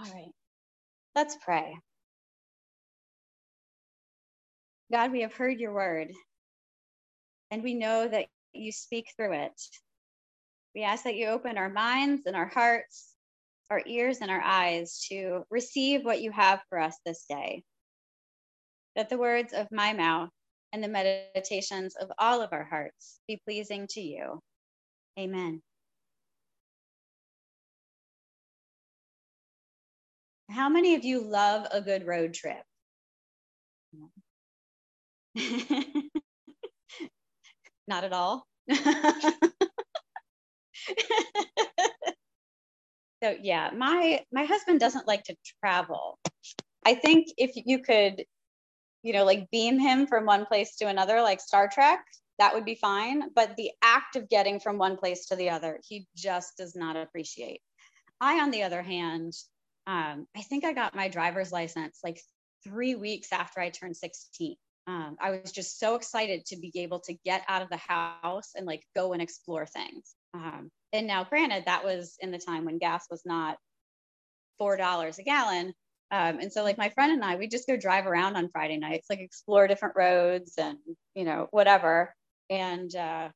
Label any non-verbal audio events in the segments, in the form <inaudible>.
All right, let's pray. God, we have heard your word, and we know that you speak through it. We ask that you open our minds and our hearts, our ears and our eyes to receive what you have for us this day. That the words of my mouth and the meditations of all of our hearts be pleasing to you. Amen. How many of you love a good road trip? <laughs> Not at all. <laughs> so yeah, my my husband doesn't like to travel. I think if you could, you know, like beam him from one place to another, like Star Trek, that would be fine. But the act of getting from one place to the other, he just does not appreciate. I, on the other hand, um, I think I got my driver's license like three weeks after I turned 16. Um, I was just so excited to be able to get out of the house and like go and explore things. Um, and now, granted, that was in the time when gas was not $4 a gallon. Um, and so, like, my friend and I, we just go drive around on Friday nights, like explore different roads and, you know, whatever. And uh,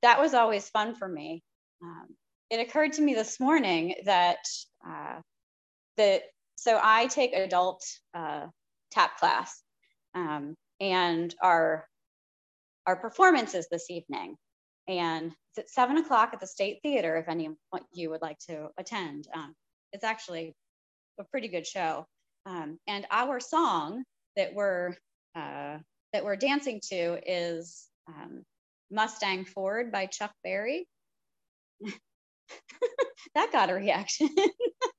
that was always fun for me. Um, it occurred to me this morning that uh, that so I take adult uh, tap class, um, and our our performances this evening, and it's at seven o'clock at the State Theater. If any of you would like to attend, um, it's actually a pretty good show. Um, and our song that we're uh, that we're dancing to is um, Mustang Ford by Chuck Berry. <laughs> that got a reaction. <laughs>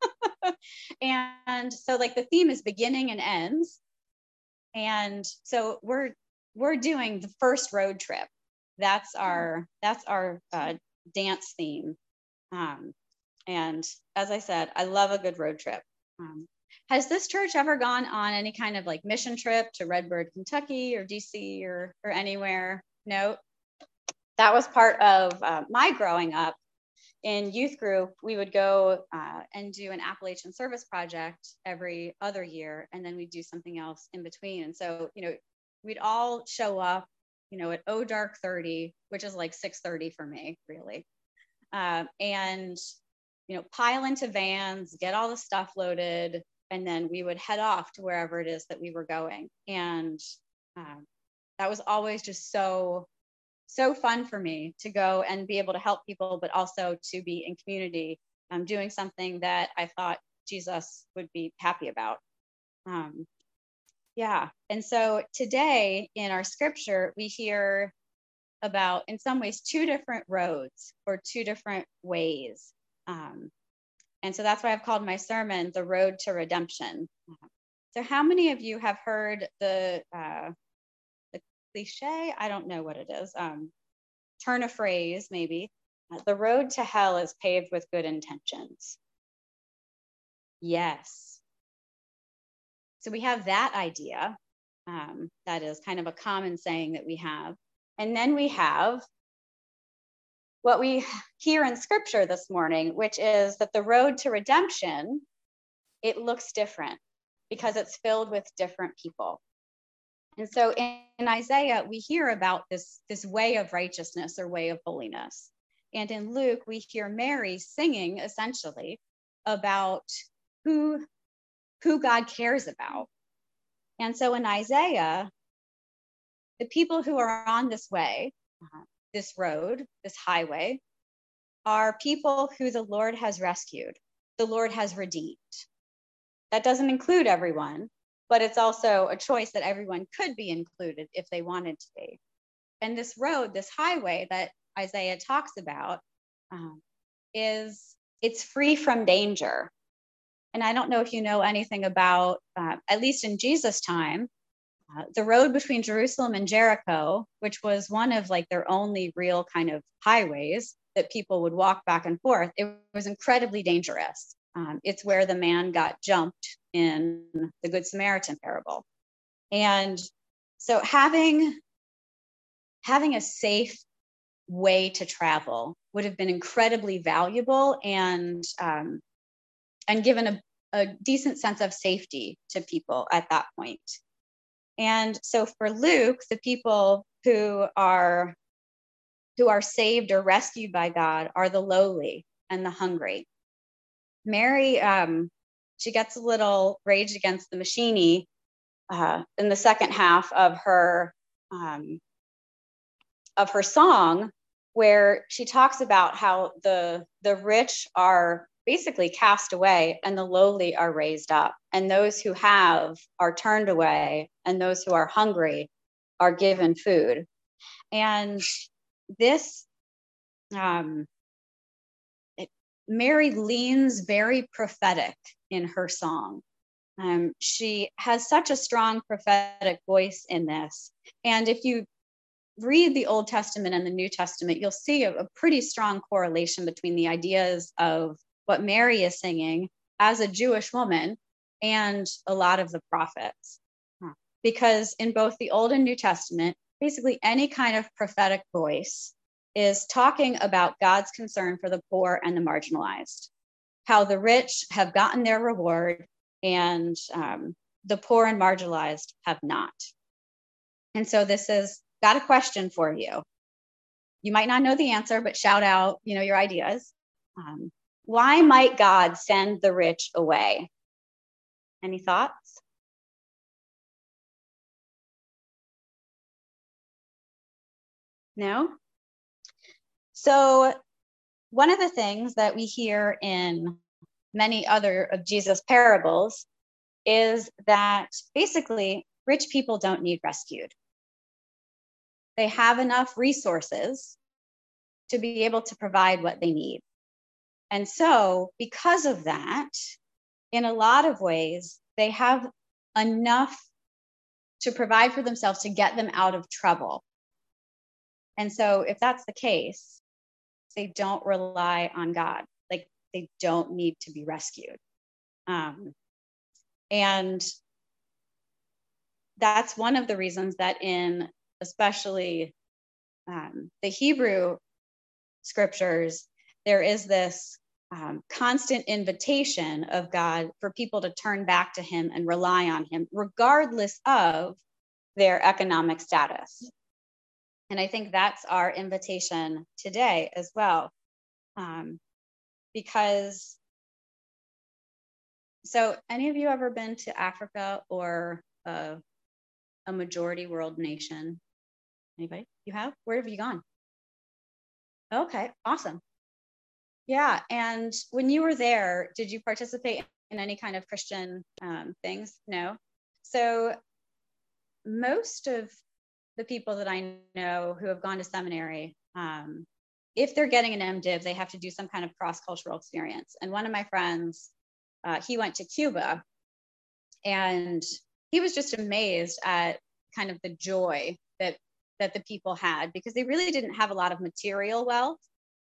<laughs> and so like the theme is beginning and ends. And so we're we're doing the first road trip. That's our that's our uh, dance theme. Um, and as I said, I love a good road trip. Um, has this church ever gone on any kind of like mission trip to Redbird, Kentucky or DC or, or anywhere? No, that was part of uh, my growing up in youth group, we would go uh, and do an Appalachian service project every other year, and then we'd do something else in between. And so, you know, we'd all show up, you know, at O dark 30, which is like 6:30 for me, really, uh, and you know, pile into vans, get all the stuff loaded, and then we would head off to wherever it is that we were going. And um, that was always just so so fun for me to go and be able to help people, but also to be in community, um, doing something that I thought Jesus would be happy about. Um, yeah. And so today in our scripture, we hear about, in some ways, two different roads or two different ways. Um, and so that's why I've called my sermon The Road to Redemption. So, how many of you have heard the uh, cliche. I don't know what it is. Um, turn a phrase, maybe. Uh, the road to hell is paved with good intentions. Yes. So we have that idea. Um, that is kind of a common saying that we have. And then we have what we hear in scripture this morning, which is that the road to redemption, it looks different because it's filled with different people. And so in, in, Isaiah, we hear about this, this way of righteousness or way of holiness. And in Luke, we hear Mary singing essentially about who, who God cares about. And so in Isaiah, the people who are on this way, uh, this road, this highway, are people who the Lord has rescued, the Lord has redeemed. That doesn't include everyone, but it's also a choice that everyone could be included if they wanted to be. And this road, this highway that Isaiah talks about, um, is it's free from danger. And I don't know if you know anything about, uh, at least in Jesus' time, uh, the road between Jerusalem and Jericho, which was one of like their only real kind of highways that people would walk back and forth, it was incredibly dangerous. Um, it's where the man got jumped in the Good Samaritan parable. And so having having a safe way to travel would have been incredibly valuable and um, and given a, a decent sense of safety to people at that point. And so for Luke, the people who are who are saved or rescued by God are the lowly and the hungry. Mary, um, she gets a little rage against the machine uh, in the second half of her um, of her song, where she talks about how the the rich are basically cast away and the lowly are raised up and those who have are turned away and those who are hungry are given food. And this um, mary leans very prophetic in her song. Um, she has such a strong prophetic voice in this. And if you read the old testament and the new testament you'll see a, a pretty strong correlation between the ideas of what Mary is singing as a Jewish woman and a lot of the prophets. Because in both the Old and New Testament, basically any kind of prophetic voice is talking about God's concern for the poor and the marginalized, how the rich have gotten their reward and um, the poor and marginalized have not. And so this has got a question for you. You might not know the answer, but shout out, you know, your ideas. Um, why might God send the rich away? Any thoughts? No? So, one of the things that we hear in many other of Jesus' parables is that basically rich people don't need rescued. They have enough resources to be able to provide what they need. And so, because of that, in a lot of ways, they have enough to provide for themselves to get them out of trouble. And so, if that's the case, they don't rely on God. Like they don't need to be rescued. Um, and that's one of the reasons that in especially um, the Hebrew scriptures, there is this um, constant invitation of God for people to turn back to Him and rely on Him, regardless of their economic status. And I think that's our invitation today as well. Um, because, so any of you ever been to Africa or a, a majority world nation? Anybody? You have? Where have you gone? Okay, awesome. Yeah. And when you were there, did you participate in any kind of Christian um, things? No. So most of the people that I know who have gone to seminary, um, if they're getting an MDiv, they have to do some kind of cross cultural experience. And one of my friends, uh, he went to Cuba and he was just amazed at kind of the joy that that the people had because they really didn't have a lot of material wealth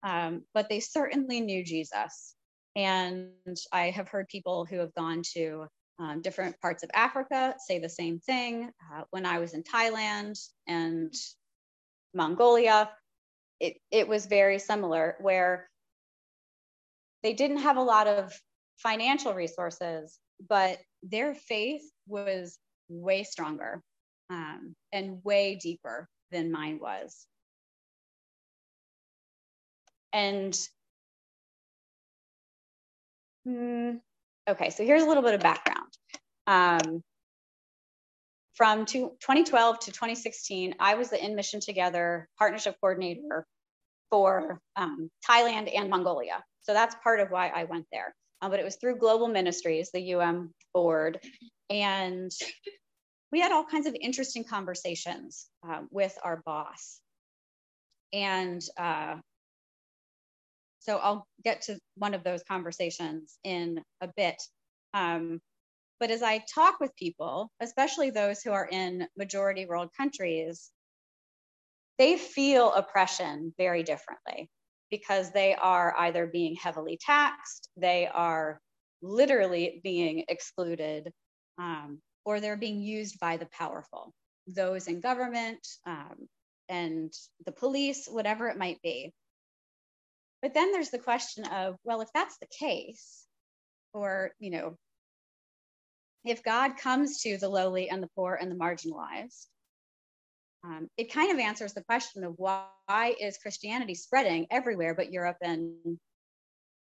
um, but they certainly knew Jesus. And I have heard people who have gone to um, different parts of Africa say the same thing. Uh, when I was in Thailand and Mongolia, it, it was very similar, where they didn't have a lot of financial resources, but their faith was way stronger um, and way deeper than mine was. And hmm, okay, so here's a little bit of background. Um, from 2012 to 2016, I was the In Mission Together partnership coordinator for um, Thailand and Mongolia. So that's part of why I went there. Uh, but it was through Global Ministries, the UM board. And we had all kinds of interesting conversations uh, with our boss. And uh, so I'll get to one of those conversations in a bit. Um, but as I talk with people, especially those who are in majority world countries, they feel oppression very differently because they are either being heavily taxed, they are literally being excluded, um, or they're being used by the powerful, those in government um, and the police, whatever it might be. But then there's the question of, well, if that's the case, or, you know, if God comes to the lowly and the poor and the marginalized, um, it kind of answers the question of why, is Christianity spreading everywhere but Europe and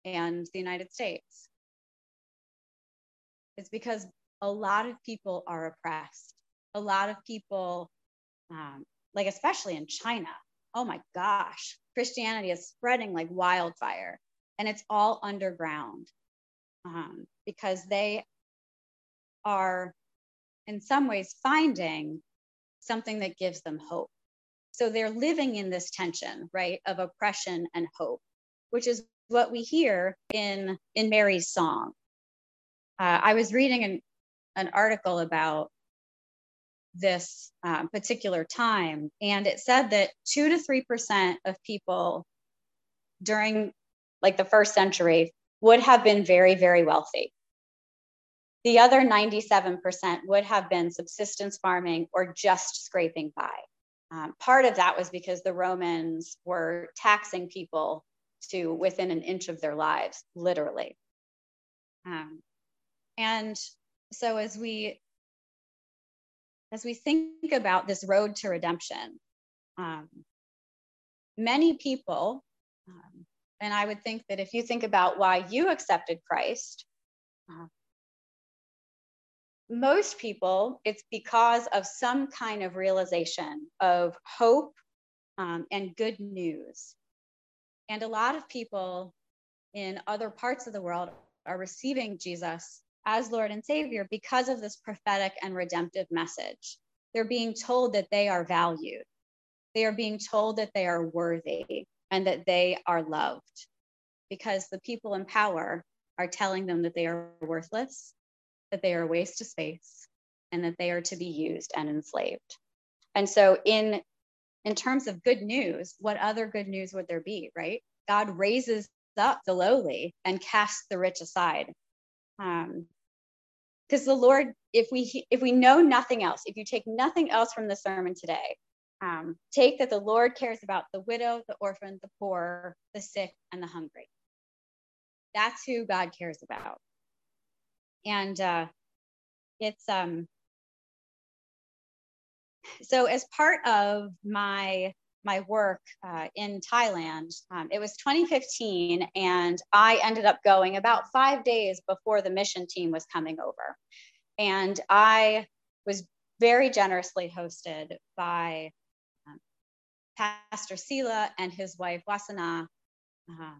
and the United States? It's because a lot of people are oppressed. A lot of people, um, like especially in China, oh my gosh, Christianity is spreading like wildfire, and it's all underground um, because they are, in some ways, finding something that gives them hope. So they're living in this tension, right, of oppression and hope, which is what we hear in in Mary's song. Uh, I was reading an, an article about this um, particular time, and it said that two to three percent of people during like the first century would have been very, very wealthy. The other 97% would have been subsistence farming or just scraping by. Um, part of that was because the Romans were taxing people to within an inch of their lives, literally. Um, and so as we as we think about this road to redemption, um, many people, um, and I would think that if you think about why you accepted Christ, uh, most people, it's because of some kind of realization of hope um, and good news. And a lot of people in other parts of the world are receiving Jesus as Lord and Savior because of this prophetic and redemptive message. They're being told that they are valued, they are being told that they are worthy and that they are loved because the people in power are telling them that they are worthless, that they are a waste of space, and that they are to be used and enslaved. And so, in in terms of good news, what other good news would there be, right? God raises up the lowly and casts the rich aside. Um, because the Lord, if we if we know nothing else, if you take nothing else from the sermon today, um, take that the Lord cares about the widow, the orphan, the poor, the sick, and the hungry. That's who God cares about. And uh, it's um so as part of my my work uh, in Thailand. Um, it was 2015, and I ended up going about five days before the mission team was coming over. And I was very generously hosted by um, Pastor Sila and his wife Wasana uh,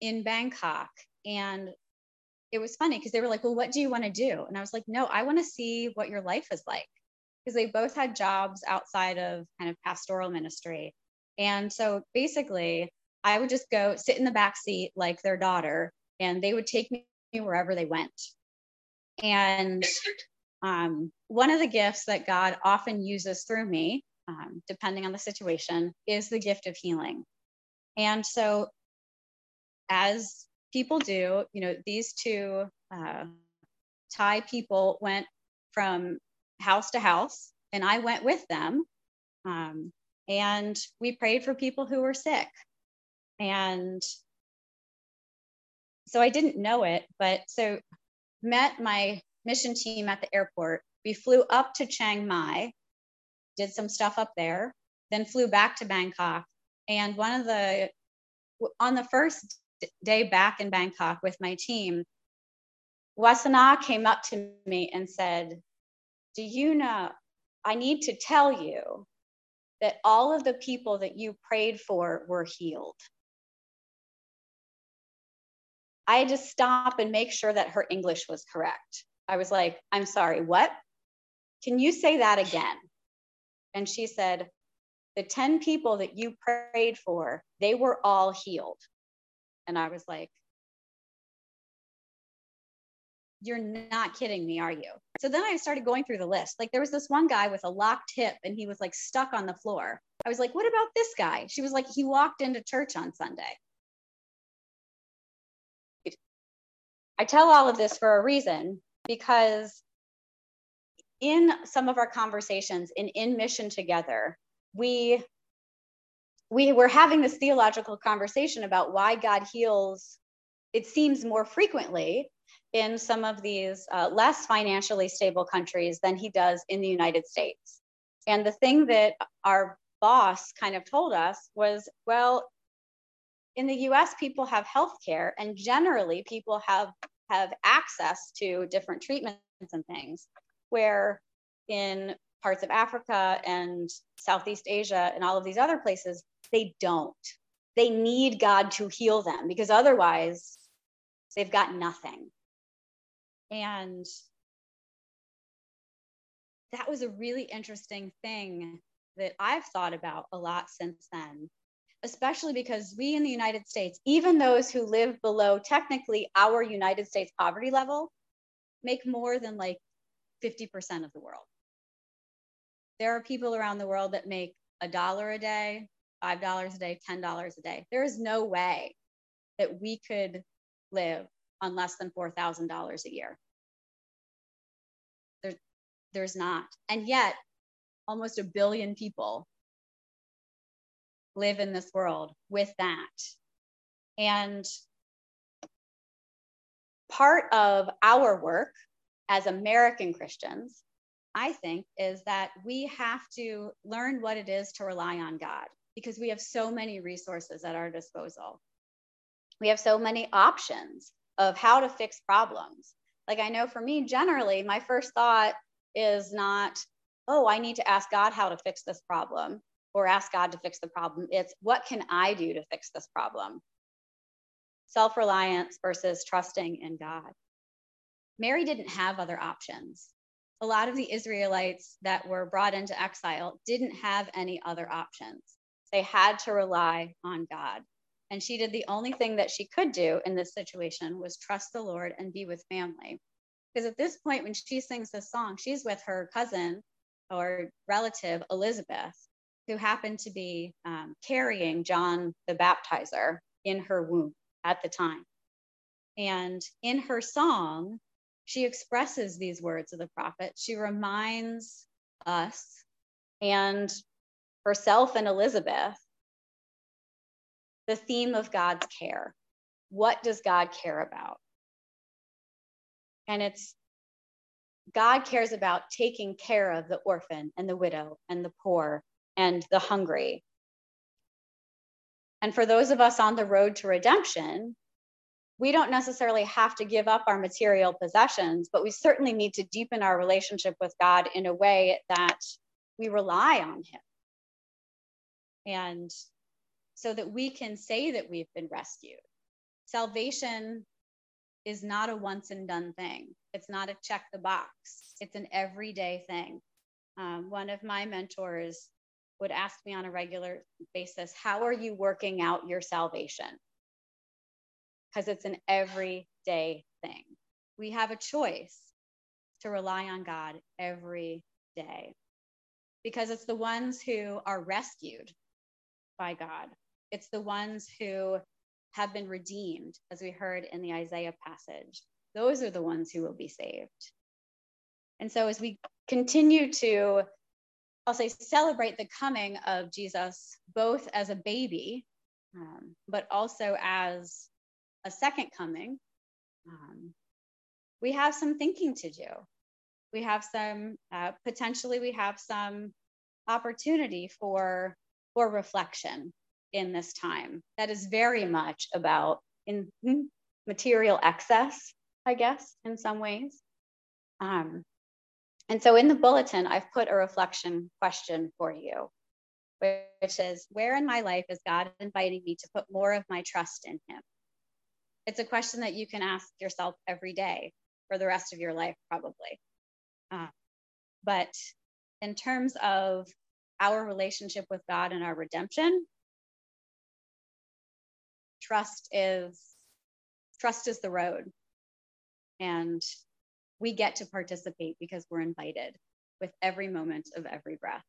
in Bangkok. And it was funny because they were like, Well, what do you want to do? And I was like, No, I want to see what your life is like because they both had jobs outside of kind of pastoral ministry. And so basically, I would just go sit in the back seat like their daughter, and they would take me wherever they went. And um, one of the gifts that God often uses through me, um, depending on the situation, is the gift of healing. And so, as people do, you know, these two uh, Thai people went from house to house, and I went with them. Um, and we prayed for people who were sick. And so I didn't know it, but so met my mission team at the airport. We flew up to Chiang Mai, did some stuff up there, then flew back to Bangkok. And one of the, on the first day back in Bangkok with my team, Wasana came up to me and said, do you know? I need to tell you that all of the people that you prayed for were healed. I had to stop and make sure that her English was correct. I was like, I'm sorry, what? Can you say that again? And she said, The 10 people that you prayed for, they were all healed. And I was like, you're not kidding me, are you? So then I started going through the list. Like there was this one guy with a locked hip and he was like stuck on the floor. I was like, what about this guy? She was like, he walked into church on Sunday. I tell all of this for a reason because in some of our conversations in in mission together, we we were having this theological conversation about why God heals it seems more frequently in some of these uh, less financially stable countries than he does in the United States. And the thing that our boss kind of told us was well, in the US, people have health care, and generally, people have, have access to different treatments and things. Where in parts of Africa and Southeast Asia and all of these other places, they don't. They need God to heal them because otherwise, they've got nothing. And that was a really interesting thing that I've thought about a lot since then, especially because we in the United States, even those who live below technically our United States poverty level, make more than like 50% of the world. There are people around the world that make a dollar a day, $5 a day, $10 a day. There is no way that we could live on less than $4,000 a year. There, there's not. And yet, almost a billion people live in this world with that. And part of our work as American Christians, I think, is that we have to learn what it is to rely on God because we have so many resources at our disposal. We have so many options of how to fix problems. Like I know for me, generally, my first thought is not, oh, I need to ask God how to fix this problem or ask God to fix the problem. It's what can I do to fix this problem? Self reliance versus trusting in God. Mary didn't have other options. A lot of the Israelites that were brought into exile didn't have any other options. They had to rely on God. And she did the only thing that she could do in this situation was trust the Lord and be with family. Because at this point, when she sings this song, she's with her cousin or relative, Elizabeth, who happened to be um, carrying John the Baptizer in her womb at the time. And in her song, she expresses these words of the prophet. She reminds us and herself and Elizabeth the theme of God's care. What does God care about? And it's God cares about taking care of the orphan and the widow and the poor and the hungry. And for those of us on the road to redemption, we don't necessarily have to give up our material possessions, but we certainly need to deepen our relationship with God in a way that we rely on Him. And so that we can say that we've been rescued. Salvation is not a once and done thing, it's not a check the box, it's an everyday thing. Um, one of my mentors would ask me on a regular basis, How are you working out your salvation? Because it's an everyday thing. We have a choice to rely on God every day because it's the ones who are rescued by God it's the ones who have been redeemed, as we heard in the Isaiah passage. Those are the ones who will be saved. And so, as we continue to, I'll say, celebrate the coming of Jesus, both as a baby, um, but also as a second coming, um, we have some thinking to do. We have some, uh, potentially, we have some opportunity for, for reflection in this time that is very much about in material excess, I guess, in some ways. Um, and so in the bulletin, I've put a reflection question for you, which is Where in my life is God inviting me to put more of my trust in Him? It's a question that you can ask yourself every day for the rest of your life, probably. Uh, but in terms of our relationship with God and our redemption, trust is trust is the road. And we get to participate because we're invited with every moment of every breath